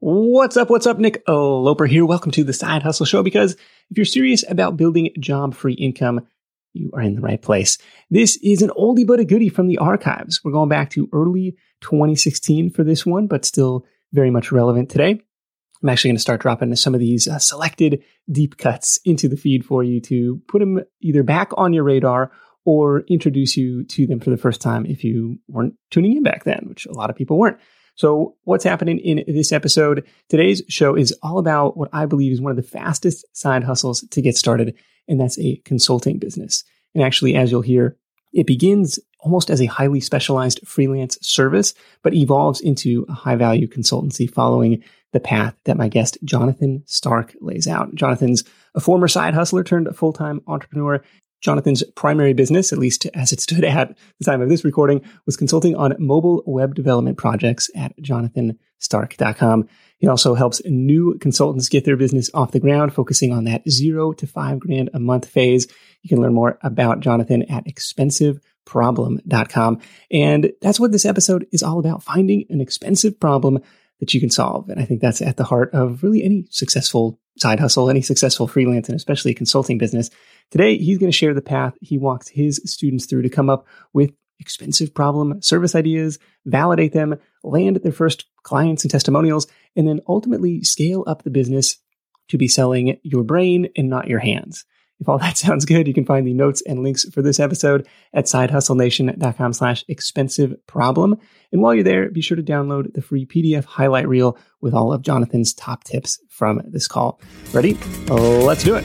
What's up? What's up? Nick Loper here. Welcome to the Side Hustle Show because if you're serious about building job free income, you are in the right place. This is an oldie but a goodie from the archives. We're going back to early 2016 for this one, but still very much relevant today. I'm actually going to start dropping some of these uh, selected deep cuts into the feed for you to put them either back on your radar or introduce you to them for the first time if you weren't tuning in back then, which a lot of people weren't. So, what's happening in this episode? Today's show is all about what I believe is one of the fastest side hustles to get started, and that's a consulting business. And actually, as you'll hear, it begins almost as a highly specialized freelance service, but evolves into a high value consultancy following the path that my guest Jonathan Stark lays out. Jonathan's a former side hustler turned full time entrepreneur. Jonathan's primary business, at least as it stood at the time of this recording, was consulting on mobile web development projects at jonathanstark.com. He also helps new consultants get their business off the ground, focusing on that zero to five grand a month phase. You can learn more about Jonathan at expensiveproblem.com. And that's what this episode is all about finding an expensive problem that you can solve. And I think that's at the heart of really any successful side hustle, any successful freelance, and especially consulting business. Today, he's going to share the path he walks his students through to come up with expensive problem service ideas, validate them, land their first clients and testimonials, and then ultimately scale up the business to be selling your brain and not your hands. If all that sounds good, you can find the notes and links for this episode at sidehustlenation.com slash expensive problem. And while you're there, be sure to download the free PDF highlight reel with all of Jonathan's top tips from this call. Ready? Let's do it.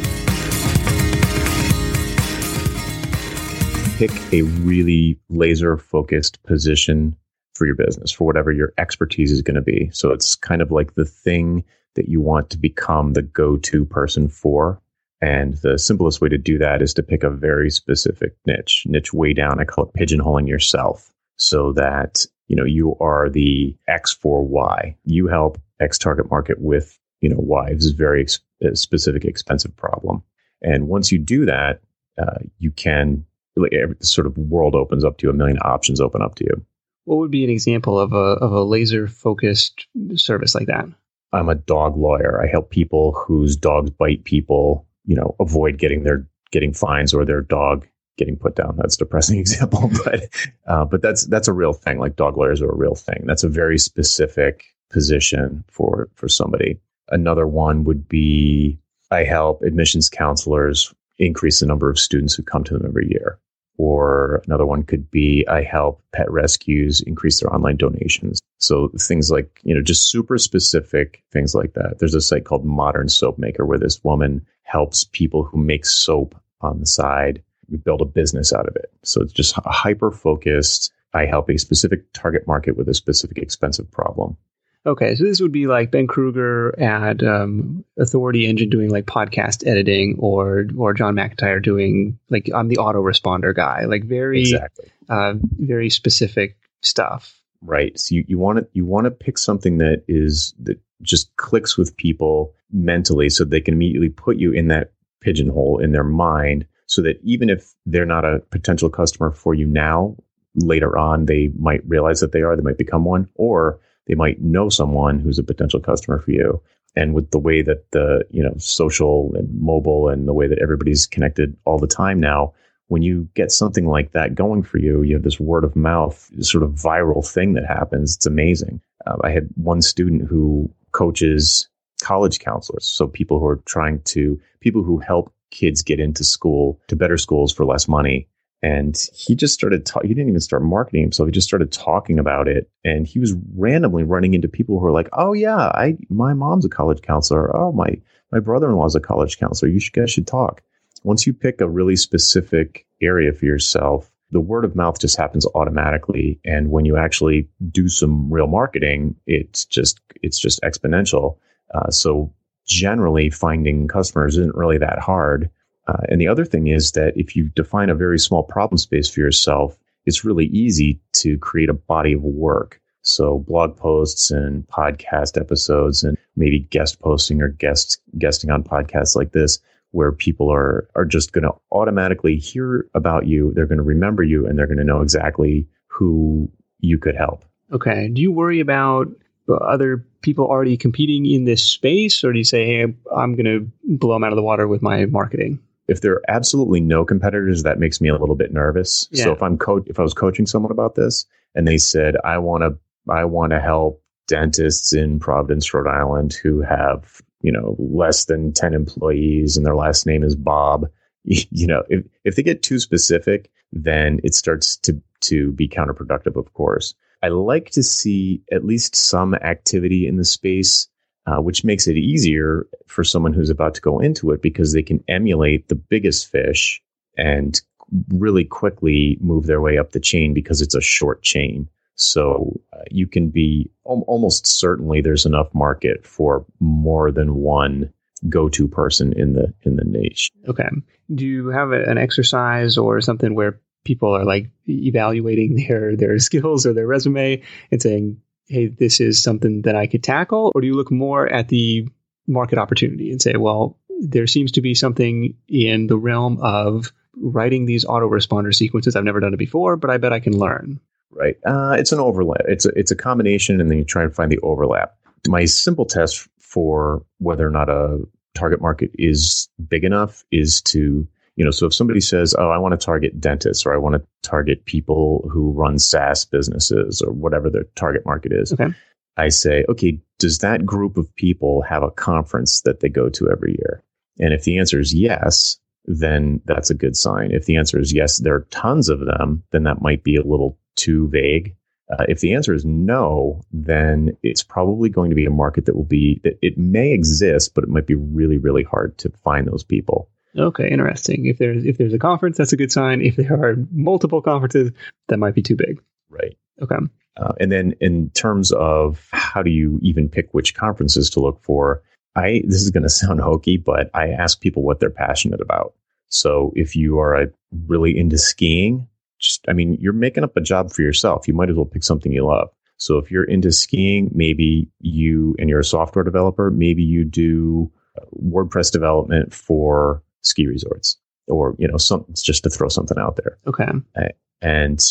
Pick a really laser focused position for your business, for whatever your expertise is going to be. So it's kind of like the thing that you want to become the go to person for and the simplest way to do that is to pick a very specific niche, niche way down. I call it pigeonholing yourself so that, you know, you are the X for Y. You help X target market with, you know, Y. This is a very ex- specific, expensive problem. And once you do that, uh, you can, like, every sort of world opens up to you, a million options open up to you. What would be an example of a, of a laser focused service like that? I'm a dog lawyer. I help people whose dogs bite people you know, avoid getting their getting fines or their dog getting put down. That's a depressing example, but uh, but that's that's a real thing. Like dog lawyers are a real thing. That's a very specific position for for somebody. Another one would be I help admissions counselors increase the number of students who come to them every year. Or another one could be I help pet rescues increase their online donations. So things like, you know, just super specific things like that. There's a site called Modern Soap Maker where this woman helps people who make soap on the side build a business out of it. So it's just hyper focused. I help a specific target market with a specific expensive problem. Okay, so this would be like Ben Krueger at um, Authority Engine doing like podcast editing, or or John McIntyre doing like I'm the autoresponder guy, like very exactly. uh, very specific stuff. Right. So you, you want to you want to pick something that is that just clicks with people mentally, so they can immediately put you in that pigeonhole in their mind, so that even if they're not a potential customer for you now, later on they might realize that they are, they might become one, or they might know someone who's a potential customer for you. And with the way that the, you know, social and mobile and the way that everybody's connected all the time now, when you get something like that going for you, you have this word of mouth sort of viral thing that happens. It's amazing. Uh, I had one student who coaches college counselors. So people who are trying to, people who help kids get into school to better schools for less money and he just started ta- he didn't even start marketing himself he just started talking about it. And he was randomly running into people who were like oh yeah i my mom's a college counselor. Oh my my brother-in-law's a college counselor. You should, guys should talk. Once you pick a really specific area for yourself the word of mouth just happens automatically. And when you actually do some real marketing it's just it's just exponential. Uh, so generally finding customers isn't really that hard uh, and the other thing is that if you define a very small problem space for yourself, it's really easy to create a body of work. So blog posts and podcast episodes and maybe guest posting or guests guesting on podcasts like this where people are are just going to automatically hear about you, they're going to remember you and they're going to know exactly who you could help. Okay. Do you worry about other people already competing in this space, or do you say, hey, I'm going to blow them out of the water with my marketing? If there are absolutely no competitors, that makes me a little bit nervous. Yeah. So if I'm co- if I was coaching someone about this and they said, I want to I want to help dentists in Providence, Rhode Island who have, you know, less than 10 employees and their last name is Bob, you know, if, if they get too specific, then it starts to, to be counterproductive, of course. I like to see at least some activity in the space, uh, which makes it easier for someone who's about to go into it because they can emulate the biggest fish and really quickly move their way up the chain because it's a short chain. So uh, you can be al- almost certainly there's enough market for more than one go-to person in the in the niche. Okay. Do you have a, an exercise or something where people are like evaluating their their skills or their resume and saying, "Hey, this is something that I could tackle," or do you look more at the market opportunity and say, "Well, there seems to be something in the realm of writing these autoresponder sequences. I've never done it before, but I bet I can learn." Right. Uh, it's an overlap. It's a, it's a combination, and then you try and find the overlap. My simple test for whether or not a target market is big enough is to you know so if somebody says oh i want to target dentists or i want to target people who run saas businesses or whatever their target market is Okay. i say okay does that group of people have a conference that they go to every year and if the answer is yes then that's a good sign if the answer is yes there are tons of them then that might be a little too vague uh, if the answer is no, then it's probably going to be a market that will be, that it may exist, but it might be really, really hard to find those people. Okay, interesting. If there's if there's a conference, that's a good sign. If there are multiple conferences, that might be too big. Right. Okay. Uh, and then in terms of how do you even pick which conferences to look for, I, this is going to sound hokey, but I ask people what they're passionate about. So if you are a, really into skiing, just, I mean, you're making up a job for yourself. You might as well pick something you love. So if you're into skiing, maybe you, and you're a software developer, maybe you do uh, WordPress development for ski resorts or, you know, some, just to throw something out there. Okay. And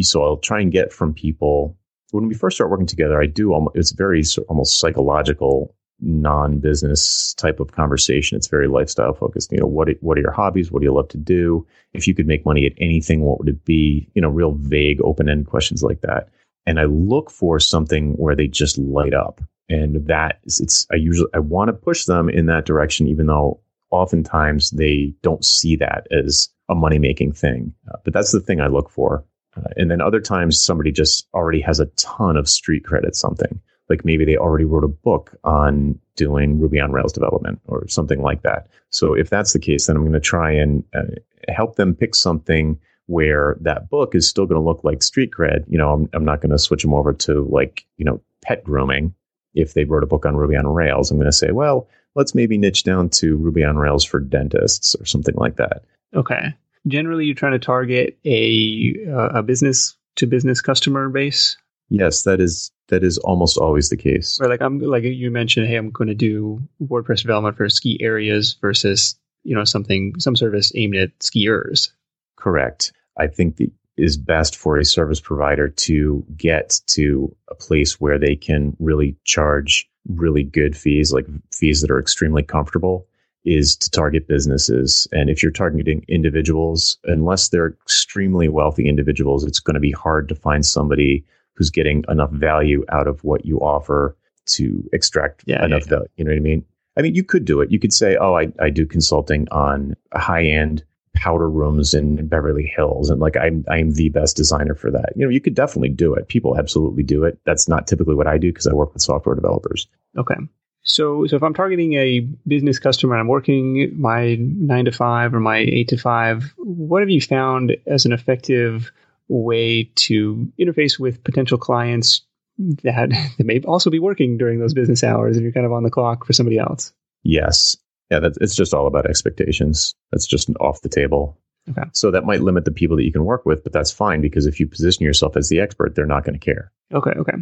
so I'll try and get from people when we first start working together, I do almost, it's very almost psychological, non-business type of conversation. It's very lifestyle focused. You know, what, what are your hobbies? What do you love to do? If you could make money at anything, what would it be? You know, real vague, open-ended questions like that. And I look for something where they just light up. And that is, it's, I usually, I want to push them in that direction, even though oftentimes they don't see that as a money making thing. Uh, but that's the thing I look for. Uh, and then other times somebody just already has a ton of street credit something. Like maybe they already wrote a book on doing Ruby on Rails development or something like that. So if that's the case, then I'm going to try and uh, help them pick something where that book is still going to look like street cred. You know, I'm, I'm not going to switch them over to like, you know, pet grooming. If they wrote a book on Ruby on Rails, I'm going to say, well, let's maybe niche down to Ruby on Rails for dentists or something like that. Okay. Generally, you're trying to target a uh, a business to business customer base. Yes, that is that is almost always the case. Or like I'm like you mentioned, hey, I'm going to do WordPress development for ski areas versus you know something some service aimed at skiers. Correct. I think the is best for a service provider to get to a place where they can really charge really good fees, like fees that are extremely comfortable, is to target businesses. And if you're targeting individuals, unless they're extremely wealthy individuals, it's going to be hard to find somebody who's getting enough value out of what you offer to extract Yeah, enough yeah, value. You know what I mean? I mean, you could do it. You could say, oh, I, I do consulting on high end powder rooms in Beverly Hills, and like I'm I'm the best designer for that. You know, you could definitely do it. People absolutely do it. That's not typically what I do because I work with software developers. Okay. So, so if I'm targeting a business customer, I'm working my nine to five or my eight to five. What have you found as an effective way to interface with potential clients that, that may also be working during those business hours, and you're kind of on the clock for somebody else? Yes, yeah, that's it's just all about expectations. That's just off the table. Okay. So that might limit the people that you can work with, but that's fine because if you position yourself as the expert, they're not going to care. Okay, okay.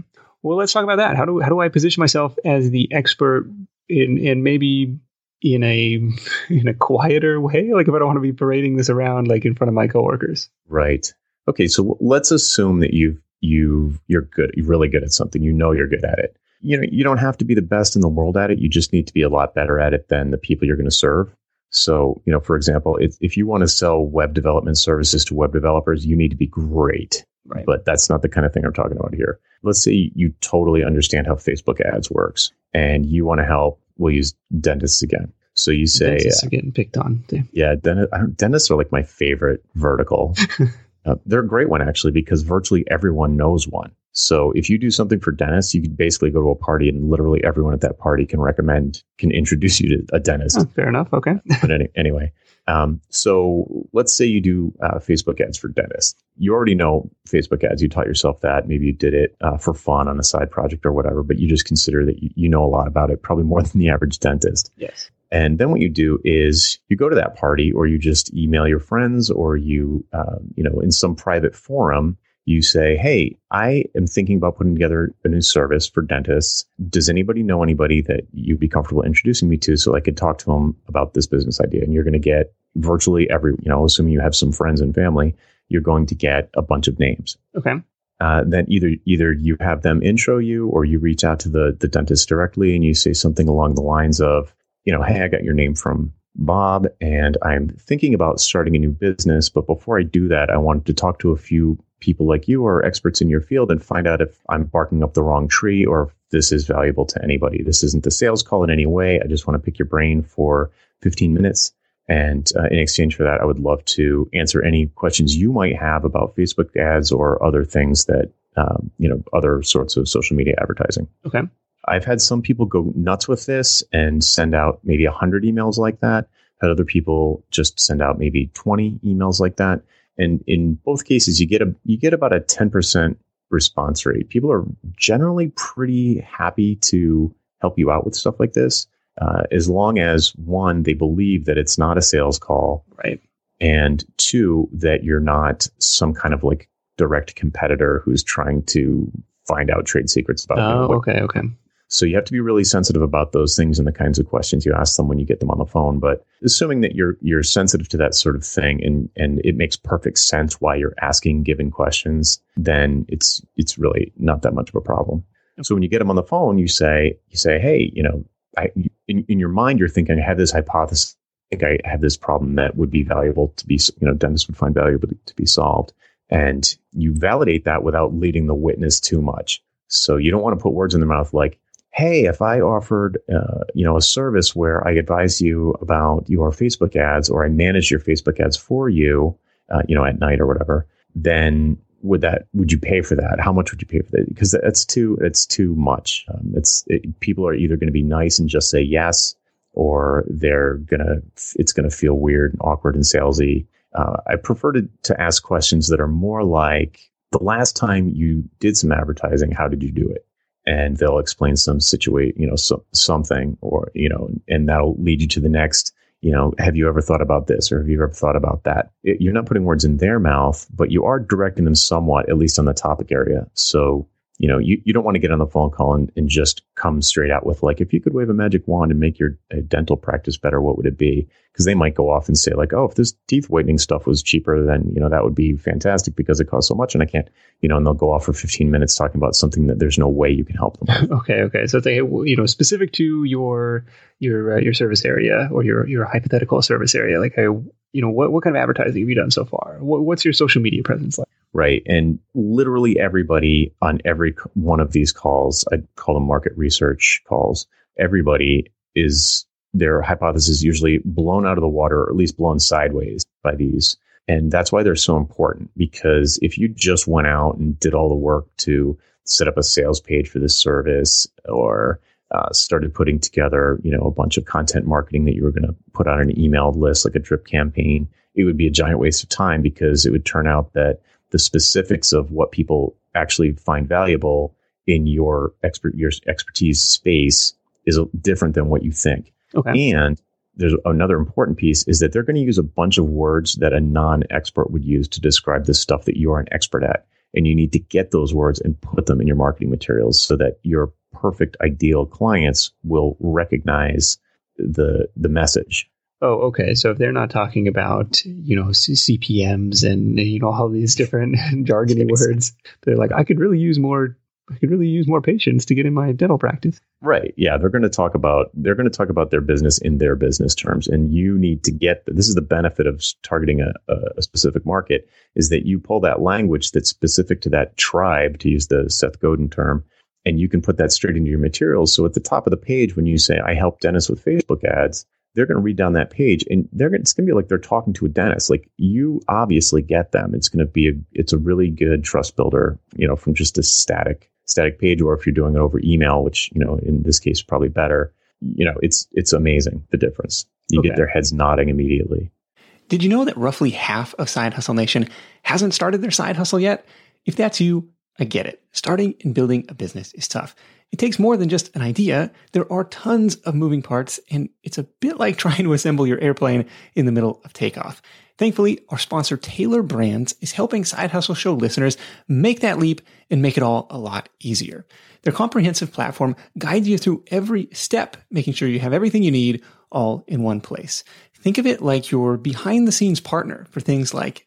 Well, let's talk about that. How do how do I position myself as the expert in and maybe in a in a quieter way? Like if I don't want to be parading this around like in front of my coworkers. Right. Okay. So let's assume that you've you you're good. You're really good at something. You know you're good at it. You know, you don't have to be the best in the world at it. You just need to be a lot better at it than the people you're going to serve. So, you know, for example, if, if you want to sell web development services to web developers, you need to be great. Right. But that's not the kind of thing I'm talking about here. Let's say you totally understand how Facebook ads works and you want to help. We'll use dentists again. So you say, Dentists uh, are getting picked on. too. yeah, dentists are like my favorite vertical. uh, they're a great one actually because virtually everyone knows one. So if you do something for dentists, you can basically go to a party and literally everyone at that party can recommend, can introduce you to a dentist. Oh, fair enough. Okay. but any, anyway, um, so let's say you do uh, Facebook ads for dentists. You already know Facebook ads. You taught yourself that. Maybe you did it uh, for fun on a side project or whatever, but you just consider that you, you know a lot about it, probably more than the average dentist. Yes. And then what you do is you go to that party or you just email your friends or you, uh, you know, in some private forum, you say, Hey, I am thinking about putting together a new service for dentists. Does anybody know anybody that you'd be comfortable introducing me to so I could talk to them about this business idea? And you're going to get virtually every, you know, assuming you have some friends and family, you're going to get a bunch of names. Okay. Uh, then either either you have them intro you or you reach out to the the dentist directly and you say something along the lines of, you know, hey, I got your name from Bob and I'm thinking about starting a new business, but before I do that, I wanted to talk to a few people like you or experts in your field and find out if I'm barking up the wrong tree or if this is valuable to anybody. This isn't a sales call in any way. I just want to pick your brain for 15 minutes. And uh, in exchange for that, I would love to answer any questions you might have about Facebook ads or other things that, um, you know, other sorts of social media advertising. Okay. I've had some people go nuts with this and send out maybe 100 emails like that. Had other people just send out maybe 20 emails like that. And in both cases, you get a you get about a 10% response rate. People are generally pretty happy to help you out with stuff like this, uh, as long as one they believe that it's not a sales call, Right. and two that you're not some kind of like direct competitor who's trying to find out trade secrets about you know, Oh, what okay. Okay. So you have to be really sensitive about those things and the kinds of questions you ask them when you get them on the phone. But assuming that you're you're sensitive to that sort of thing and and it makes perfect sense why you're asking given questions, then it's it's really not that much of a problem. So when you get them on the phone, you say you say, hey, you know, I in, in your mind you're thinking I have this hypothesis. I think I have this problem that would be valuable to be, you know, dentists would find valuable to be solved. And you validate that without leading the witness too much. So you don't want to put words in their mouth like, hey, if I offered, uh, you know, a service where I advise you about your Facebook ads or I manage your Facebook ads for you, uh, you know, at night or whatever, then would that would you pay for that? How much would you pay for that? Because that's too that's too much. Um, it's it, people are either going to be nice and just say yes, or they're gonna it's going to feel weird and awkward and salesy. Uh, I prefer to to ask questions that are more like the last time you did some advertising, how did you do it? And they'll explain some situation, you know, so, something, or you know, and that'll lead you to the next. You know, have you ever thought about this, or have you ever thought about that? It, you're not putting words in their mouth, but you are directing them somewhat, at least on the topic area. So, you know, you, you don't want to get on the phone call and, and just come straight out with like, if you could wave a magic wand and make your dental practice better, what would it be? Because they might go off and say like, oh, if this teeth whitening stuff was cheaper, then you know that would be fantastic because it costs so much, and I can't, you know, and they'll go off for 15 minutes talking about something that there's no way you can help them. with. Okay. Okay. So they, you know, specific to your your uh, your service area or your your hypothetical service area, like, I, you know, what what kind of advertising have you done so far? What, what's your social media presence like? Right. And literally everybody on every one of these calls, I call them market research calls, everybody is their hypothesis usually blown out of the water or at least blown sideways by these. And that's why they're so important because if you just went out and did all the work to set up a sales page for this service or uh, started putting together, you know, a bunch of content marketing that you were going to put on an emailed list like a drip campaign, it would be a giant waste of time because it would turn out that the specifics of what people actually find valuable in your expert your expertise space is different than what you think. Okay. And there's another important piece is that they're going to use a bunch of words that a non-expert would use to describe the stuff that you are an expert at. And you need to get those words and put them in your marketing materials so that your perfect ideal clients will recognize the the message. Oh, okay. So if they're not talking about, you know, C- CPMs and, you know, all these different jargony words, they're like, I could really use more I could really use more patients to get in my dental practice. Right. Yeah. They're going to talk about they're going to talk about their business in their business terms, and you need to get this is the benefit of targeting a, a specific market is that you pull that language that's specific to that tribe, to use the Seth Godin term, and you can put that straight into your materials. So at the top of the page, when you say I help dentists with Facebook ads, they're going to read down that page and they're going it's going to be like they're talking to a dentist like you obviously get them it's going to be a it's a really good trust builder you know from just a static static page or if you're doing it over email, which, you know, in this case, probably better, you know, it's, it's amazing the difference. You okay. get their heads nodding immediately. Did you know that roughly half of Side Hustle Nation hasn't started their side hustle yet? If that's you, I get it. Starting and building a business is tough. It takes more than just an idea. There are tons of moving parts, and it's a bit like trying to assemble your airplane in the middle of takeoff. Thankfully, our sponsor Tailor Brands is helping Side Hustle Show listeners make that leap and make it all a lot easier. Their comprehensive platform guides you through every step, making sure you have everything you need all in one place. Think of it like your behind the scenes partner for things like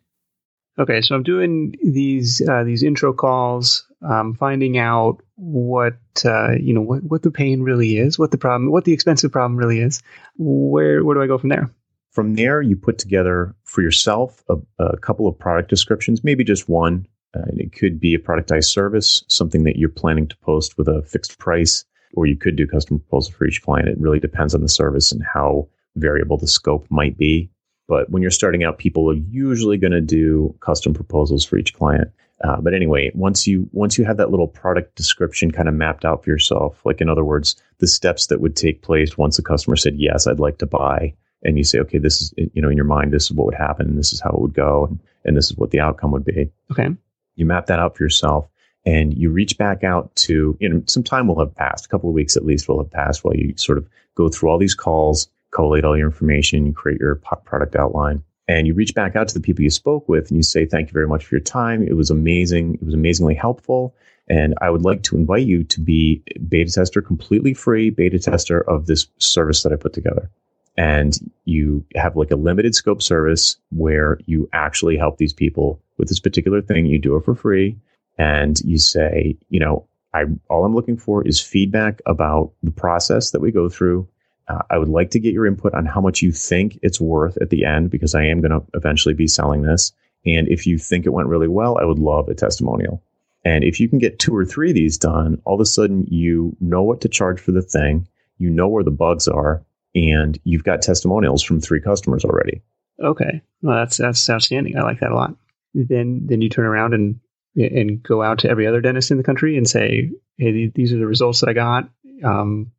Okay, so I'm doing these uh, these intro calls, um, finding out what uh, you know what, what the pain really is, what the problem, what the expensive problem really is. Where where do I go from there? From there, you put together for yourself a, a couple of product descriptions, maybe just one. Uh, it could be a productized service, something that you're planning to post with a fixed price, or you could do custom proposal for each client. It really depends on the service and how variable the scope might be. But when you're starting out, people are usually going to do custom proposals for each client. Uh, but anyway, once you once you have that little product description kind of mapped out for yourself, like in other words, the steps that would take place once the customer said yes, I'd like to buy, and you say, okay, this is you know in your mind, this is what would happen, and this is how it would go, and, and this is what the outcome would be. Okay, you map that out for yourself, and you reach back out to you know some time will have passed, a couple of weeks at least will have passed while you sort of go through all these calls, collate all your information, you create your product outline, and you reach back out to the people you spoke with, and you say, thank you very much for your time. It was amazing. It was amazingly helpful. And I would like to invite you to be beta tester, completely free beta tester of this service that I put together and you have like a limited scope service where you actually help these people with this particular thing. You do it for free and you say, you know, I, all I'm looking for is feedback about the process that we go through. Uh, I would like to get your input on how much you think it's worth at the end because I am going to eventually be selling this. And if you think it went really well, I would love a testimonial. And if you can get two or three of these done, all of a sudden you know what to charge for the thing. You know where the bugs are and you've got testimonials from three customers already. Okay, well that's that's outstanding. I like that a lot. Then then you turn around and and go out to every other dentist in the country and say, hey, these are the results that I got. Um,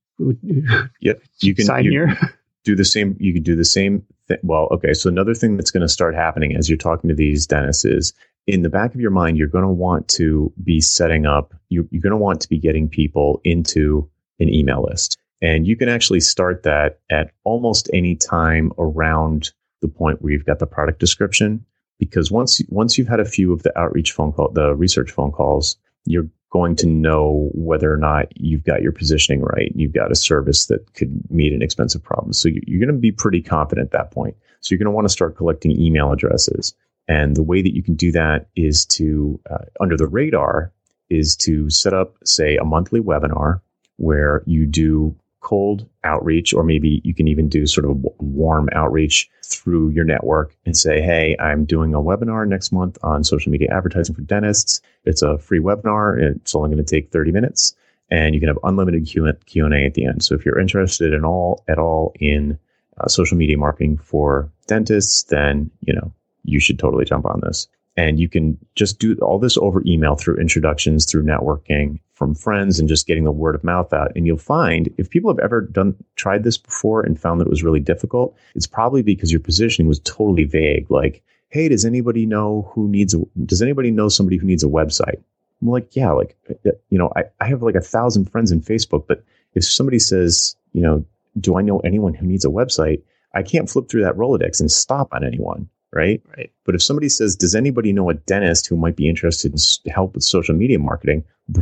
yep, you can sign you here. do the same. You can do the same. Thing. Well, okay. So another thing that's going to start happening as you're talking to these dentists is in the back of your mind, you're going to want to be setting up, you're, you're going to want to be getting people into an email list. And you can actually start that at almost any time around the point where you've got the product description. Because once, once you've had a few of the outreach phone call, the research phone calls, you're going to know whether or not you've got your positioning right. You've got a service that could meet an expensive problem. So you're going to be pretty confident at that point. So you're going to want to start collecting email addresses. And the way that you can do that is to, uh, under the radar, is to set up, say, a monthly webinar where you do cold outreach, or maybe you can even do sort of warm outreach through your network and say, Hey, I'm doing a webinar next month on social media advertising for dentists. It's a free webinar. It's only going to take 30 minutes and you can have unlimited Q and A at the end. So if you're interested in all at all in uh, social media marketing for dentists, then, you know, you should totally jump on this. And you can just do all this over email through introductions, through networking from friends and just getting the word of mouth out. And you'll find if people have ever done, tried this before and found that it was really difficult, it's probably because your positioning was totally vague. Like, Hey, does anybody know who needs a, does anybody know somebody who needs a website? I'm like, yeah, like, uh, you know, I, I have like a thousand friends in Facebook, but if somebody says, you know, do I know anyone who needs a website? I can't flip through that Rolodex and stop on anyone right? Right. But if somebody says, "Does anybody know a dentist who might be interested in help with social media marketing?"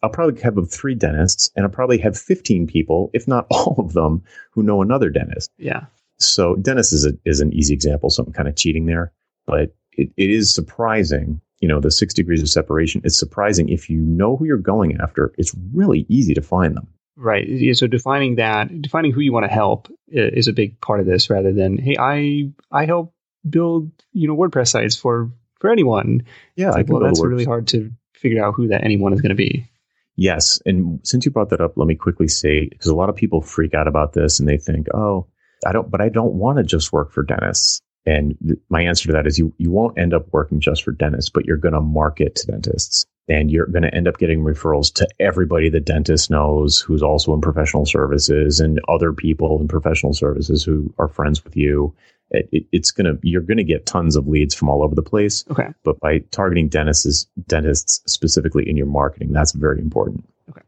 I'll probably have three dentists, and I'll probably have fifteen people, if not all of them, who know another dentist. Yeah. So dentist is a, is an easy example. So I'm kind of cheating there, but it, it is surprising. You know, the six degrees of separation. It's surprising if you know who you're going after. It's really easy to find them. Right. So defining that, defining who you want to help is a big part of this rather than, hey, I I help build, you know, WordPress sites for for anyone. Yeah, like, well, that's really hard to figure out who that anyone is going to be. Yes, and since you brought that up, let me quickly say because a lot of people freak out about this and they think, "Oh, I don't," but I don't want to just work for dentists. And th- my answer to that is you you won't end up working just for dentists, but you're going to market to dentists and you're going to end up getting referrals to everybody the dentist knows who's also in professional services and other people in professional services who are friends with you. It, it, it's going to, you're going to get tons of leads from all over the place. Okay. But by targeting dentists, dentists specifically in your marketing, that's very important. Okay.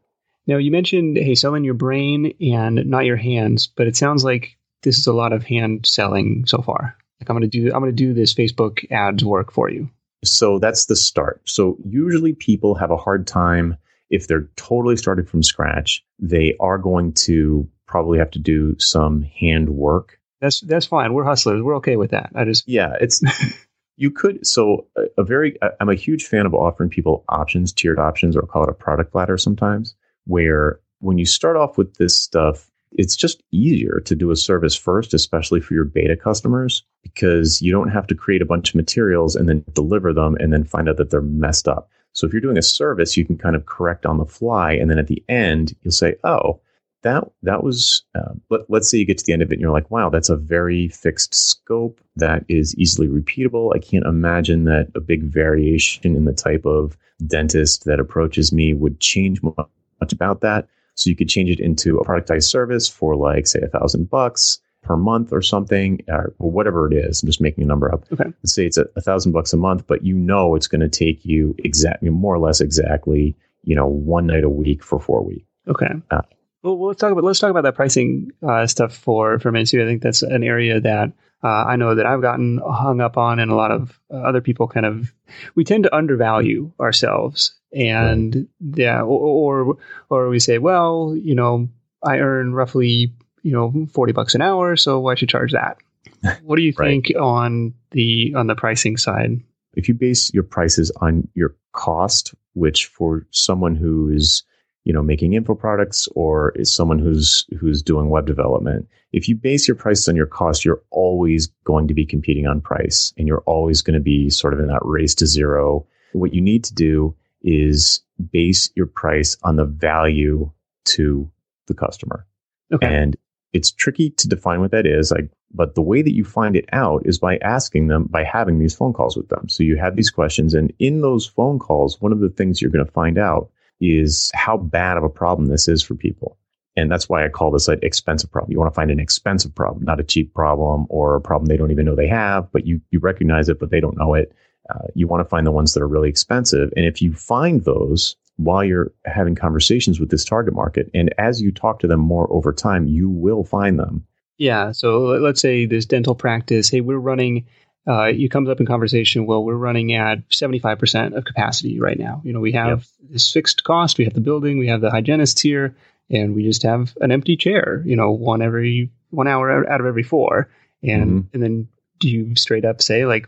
Now you mentioned, hey, selling your brain and not your hands, but it sounds like this is a lot of hand selling so far. Like I'm going to do, I'm going to do this Facebook ads work for you. So that's the start. So usually people have a hard time if they're totally started from scratch. They are going to probably have to do some hand work. That's that's fine. We're hustlers. We're okay with that. I just yeah, it's you could so a, a very I'm a huge fan of offering people options, tiered options, or call it a product ladder sometimes, where when you start off with this stuff, it's just easier to do a service first, especially for your beta customers, because you don't have to create a bunch of materials and then deliver them and then find out that they're messed up. So if you're doing a service, you can kind of correct on the fly. And then at the end, you'll say, oh, that, that was, uh, let, let's say you get to the end of it and you're like, wow, that's a very fixed scope that is easily repeatable. I can't imagine that a big variation in the type of dentist that approaches me would change much about that. So you could change it into a productized service for like, say, a thousand bucks per month or something, or whatever it is. I'm just making a number up. Okay. Let's say it's a, thousand bucks a month, but you know it's going to take you exactly, more or less exactly, you know, one night a week for four weeks. Okay. Uh, well, let's talk about let's talk about that pricing uh, stuff for for minutes. I think that's an area that uh, I know that I've gotten hung up on, and a lot of uh, other people kind of we tend to undervalue ourselves, and right. yeah, or, or or we say, well, you know, I earn roughly you know forty bucks an hour, so I should charge that. What do you right. think on the on the pricing side? If you base your prices on your cost, which for someone who is you know, making info products or is someone who's who's doing web development. If you base your prices on your cost, you're always going to be competing on price and you're always going to be sort of in that race to zero. What you need to do is base your price on the value to the customer. Okay. And it's tricky to define what that is. Like, but the way that you find it out is by asking them, by having these phone calls with them. So you have these questions and in those phone calls, one of the things you're going to find out is how bad of a problem this is for people. And that's why I call this an expensive problem. You want to find an expensive problem, not a cheap problem or a problem they don't even know they have, but you, you recognize it, but they don't know it. Uh, you want to find the ones that are really expensive. And if you find those while you're having conversations with this target market, and as you talk to them more over time, you will find them. Yeah. So let's say this dental practice, hey, we're running, uh, it comes up in conversation, well, we're running at 75% of capacity right now. You know, we have yep. this fixed cost, we have the building, we have the hygienists here, and we just have an empty chair, you know, one every one hour out of every four. And, mm-hmm. and then do you straight up say like,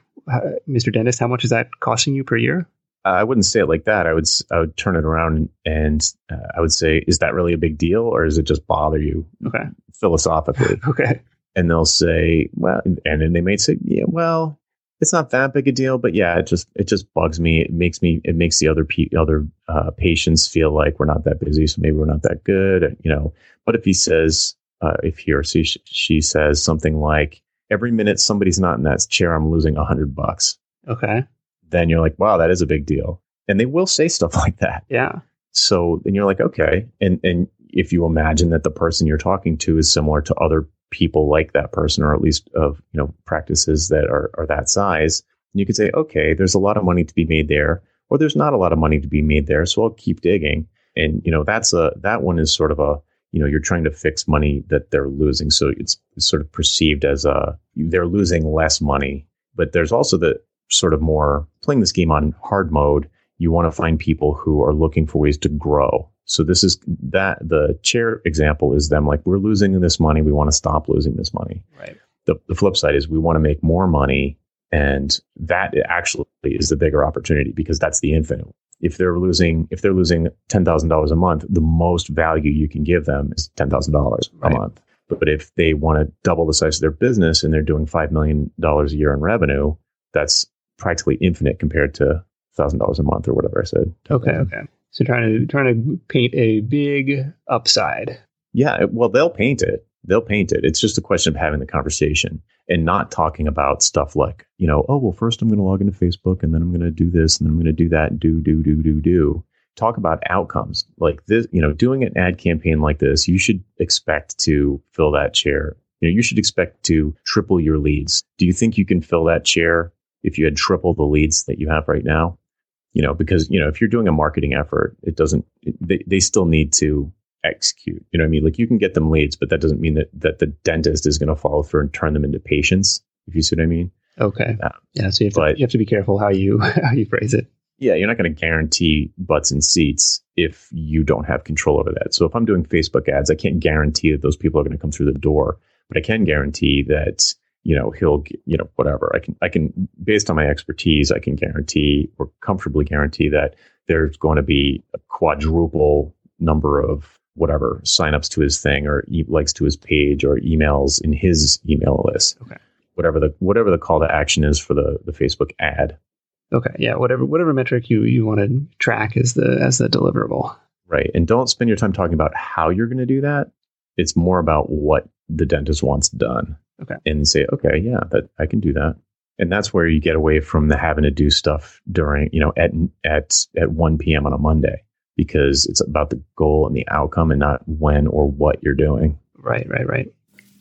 Mr. Dentist, how much is that costing you per year? Uh, I wouldn't say it like that. I would I would turn it around and uh, I would say, is that really a big deal, or does it just bother you? Okay. Philosophically. okay. And they'll say, well, and then they may say, yeah, well, it's not that big a deal, but yeah, it just it just bugs me. It makes me it makes the other pe- other uh, patients feel like we're not that busy, so maybe we're not that good, you know. But if he says, uh, if he or she she says something like, every minute somebody's not in that chair, I'm losing a hundred bucks. Okay. Then you're like, wow, that is a big deal. And they will say stuff like that. Yeah. So then you're like, okay. And and if you imagine that the person you're talking to is similar to other people like that person, or at least of you know practices that are are that size, you could say, okay, there's a lot of money to be made there, or there's not a lot of money to be made there. So I'll keep digging. And you know, that's a that one is sort of a you know you're trying to fix money that they're losing so it's, it's sort of perceived as a they're losing less money but there's also the sort of more playing this game on hard mode you want to find people who are looking for ways to grow so this is that the chair example is them like we're losing this money we want to stop losing this money right the, the flip side is we want to make more money and that actually is the bigger opportunity because that's the infinite if they're losing if they're losing ten thousand dollars a month, the most value you can give them is ten thousand dollars a month. But, but if they want to double the size of their business and they're doing five million dollars a year in revenue, that's practically infinite compared to thousand dollars a month or whatever I said. Okay, okay. So trying to trying to paint a big upside. Yeah, well, they'll paint it they'll paint it. It's just a question of having the conversation and not talking about stuff like, you know, oh, well, first I'm going to log into Facebook and then I'm going to do this and then I'm going to do that, do, do, do, do, do. Talk about outcomes like this, you know, doing an ad campaign like this, you should expect to fill that chair. You know, you should expect to triple your leads. Do you think you can fill that chair if you had triple the leads that you have right now? You know, because, you know, if you're doing a marketing effort, it doesn't, they, they still need to execute. You know what I mean? Like you can get them leads, but that doesn't mean that, that the dentist is going to follow through and turn them into patients. If you see what I mean? Okay. Um, yeah. So you have, but, to, you have to be careful how you how you phrase it. Yeah, you're not going to guarantee butts and seats if you don't have control over that. So if I'm doing Facebook ads, I can't guarantee that those people are going to come through the door, but I can guarantee that you know he'll you know whatever i can i can based on my expertise i can guarantee or comfortably guarantee that there's going to be a quadruple number of whatever signups to his thing or e- likes to his page or emails in his email list. Okay. Whatever the whatever the call to action is for the the Facebook ad. Okay. Yeah. Whatever whatever metric you you want to track as the as the deliverable. Right. And don't spend your time talking about how you're going to do that. It's more about what the dentist wants done. Okay. And say, okay, yeah, that I can do that. And that's where you get away from the having to do stuff during, you know, at at at 1 p.m. on a Monday because it's about the goal and the outcome and not when or what you're doing. Right, right, right.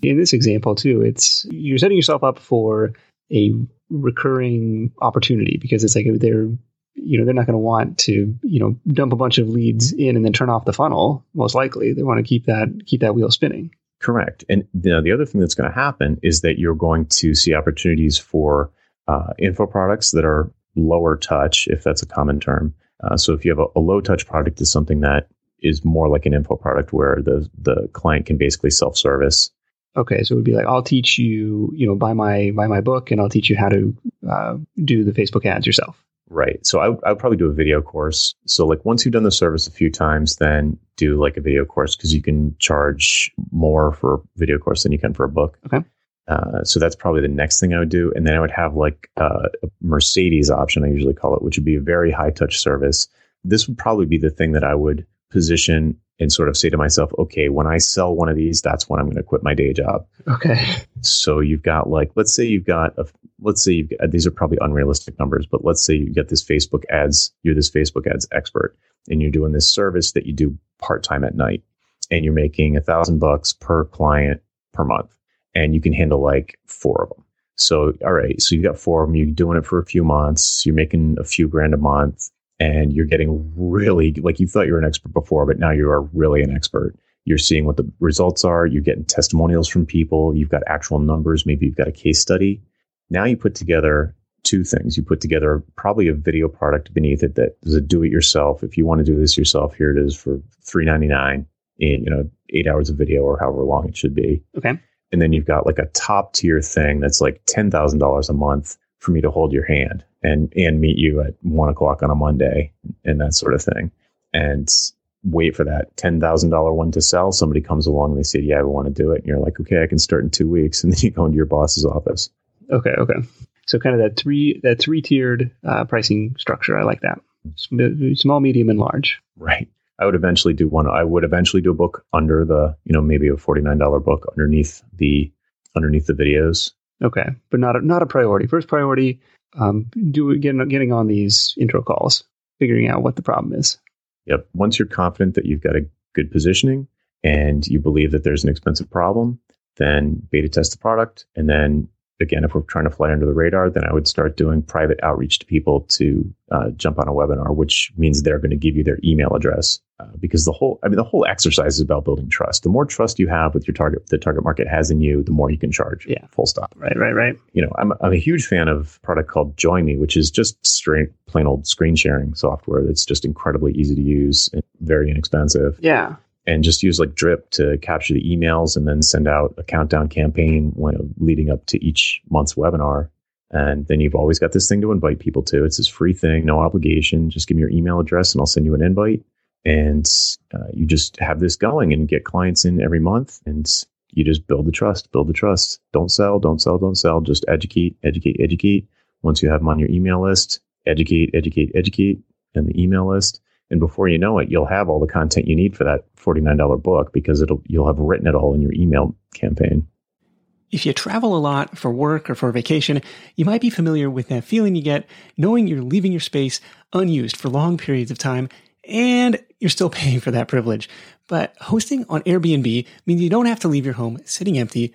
In this example too, it's you're setting yourself up for a recurring opportunity because it's like they're you know they're not going to want to you know dump a bunch of leads in and then turn off the funnel most likely they want to keep that keep that wheel spinning correct and you know, the other thing that's going to happen is that you're going to see opportunities for uh, info products that are lower touch if that's a common term uh, so if you have a, a low touch product is something that is more like an info product where the the client can basically self service. Okay, so it would be like I'll teach you, you know, buy my buy my book, and I'll teach you how to uh, do the Facebook ads yourself. Right. So I, I would probably do a video course. So like once you've done the service a few times, then do like a video course because you can charge more for a video course than you can for a book. Okay. Uh, so that's probably the next thing I would do. And then I would have like uh, a Mercedes option, I usually call it, which would be a very high touch service. This would probably be the thing that I would position and sort of say to myself, okay, when I sell one of these, that's when I'm going to quit my day job. Okay. So you've got like, let's say you've got, a, let's say you've got, these are probably unrealistic numbers, but let's say you get this Facebook ads, you're this Facebook ads expert and you're doing this service that you do part time at night and you're making a thousand bucks per client per month and you can handle like four of them. So, all right, so you've got four of them, you're doing it for a few months, you're making a few grand a month, and you're getting really like you thought you were an expert before, but now you are really an expert. You're seeing what the results are, you're getting testimonials from people, you've got actual numbers, maybe you've got a case study. Now you put together two things. You put together probably a video product beneath it that is a do it yourself. If you want to do this yourself, here it is for three ninety nine in you know eight hours of video or however long it should be. Okay. And then you've got like a top tier thing that's like ten thousand dollars a month for me to hold your hand and and meet you at one o'clock on a Monday and that sort of thing. And wait for that ten thousand dollar one to sell. Somebody comes along and they say, "Yeah, I want to do it," and you're like, "Okay, I can start in two weeks." And then you go into your boss's office. Okay, okay. So kind of that three that three tiered uh, pricing structure. I like that. Small, medium, and large. Right. I would eventually do one. I would eventually do a book under the, you know, maybe a forty nine dollar book underneath the underneath the videos. Okay, but not a, not a priority. First priority, um, do getting getting on these intro calls, figuring out what the problem is. Yep. Once you're confident that you've got a good positioning and you believe that there's an expensive problem, then beta test the product and then again, if we're trying to fly under the radar, then I would start doing private outreach to people to uh, jump on a webinar, which means they're going to give you their email address. Uh, because the whole, I mean, the whole exercise is about building trust. The more trust you have with your target, the target market has in you, the more you can charge. Yeah. Full stop. Right, right, right. You know, I'm, I'm a huge fan of a product called Join Me, which is just straight, plain old screen sharing software that's just incredibly easy to use and very inexpensive. Yeah and just use like drip to capture the emails and then send out a countdown campaign when leading up to each month's webinar. And then you've always got this thing to invite people to. It's this free thing no obligation. Just give me your email address and i'll send you an invite. And uh, you just have this going and get clients in every month and you just build the trust build the trust. Don't sell don't sell don't sell. Just educate educate educate. Once you have them on your email list educate educate educate and the email list and before you know it, you'll have all the content you need for that $49 book because it'll you'll have written it all in your email campaign. If you travel a lot for work or for vacation, you might be familiar with that feeling you get knowing you're leaving your space unused for long periods of time and you're still paying for that privilege. But hosting on Airbnb means you don't have to leave your home sitting empty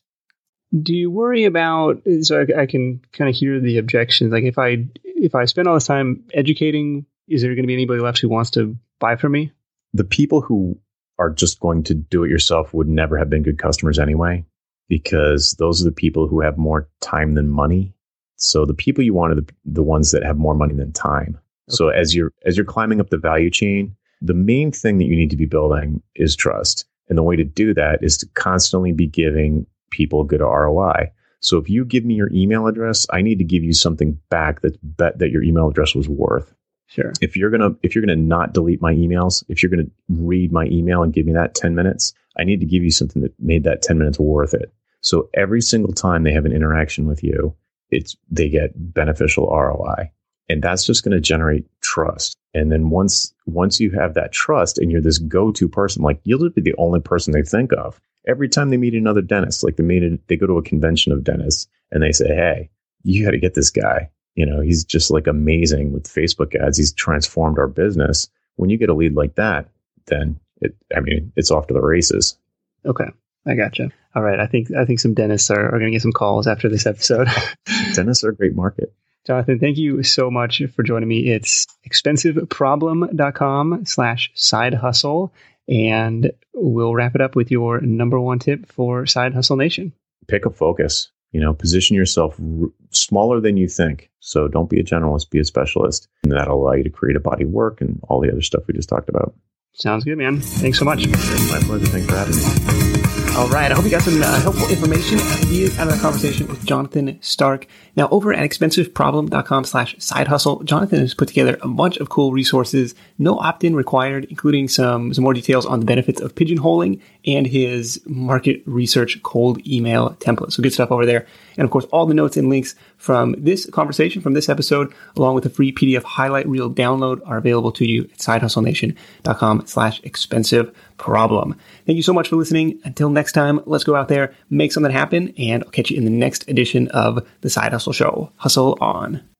do you worry about so I, I can kind of hear the objections like if i if i spend all this time educating is there going to be anybody left who wants to buy from me? The people who are just going to do it yourself would never have been good customers anyway because those are the people who have more time than money. So the people you want are the, the ones that have more money than time. Okay. so as you're as you're climbing up the value chain the main thing that you need to be building is trust. And the way to do that is to constantly be giving people good ROI. So if you give me your email address, I need to give you something back that bet that your email address was worth. Sure. If you're gonna if you're gonna not delete my emails, if you're gonna read my email and give me that 10 minutes, I need to give you something that made that 10 minutes worth it. So every single time they have an interaction with you, it's they get beneficial ROI. And that's just going to generate trust. And then once once you have that trust and you're this go-to person, like you'll just be the only person they think of every time they meet another dentist, like they meet, a, they go to a convention of dentists and they say, Hey, you got to get this guy. You know, he's just like amazing with Facebook ads. He's transformed our business. When you get a lead like that, then it, I mean, it's off to the races. Okay. I gotcha. All right. I think, I think some dentists are, are going to get some calls after this episode. dentists are a great market. Jonathan, thank you so much for joining me. It's expensiveproblem.com slash side hustle. And we'll wrap it up with your number one tip for Side Hustle Nation. Pick a focus. You know, position yourself r- smaller than you think. So don't be a generalist, be a specialist. And that'll allow you to create a body of work and all the other stuff we just talked about. Sounds good, man. Thanks so much. My pleasure. Thanks for having me. All right. I hope you got some uh, helpful information and ideas out of the conversation with Jonathan Stark. Now, over at expensiveproblem.com slash side hustle, Jonathan has put together a bunch of cool resources, no opt-in required, including some, some more details on the benefits of pigeonholing and his market research cold email template. So good stuff over there. And of course, all the notes and links from this conversation, from this episode, along with a free PDF highlight reel download are available to you at sidehustlenation.com slash expensive problem. Thank you so much for listening. Until next time, let's go out there, make something happen, and I'll catch you in the next edition of the Side Hustle Show. Hustle on.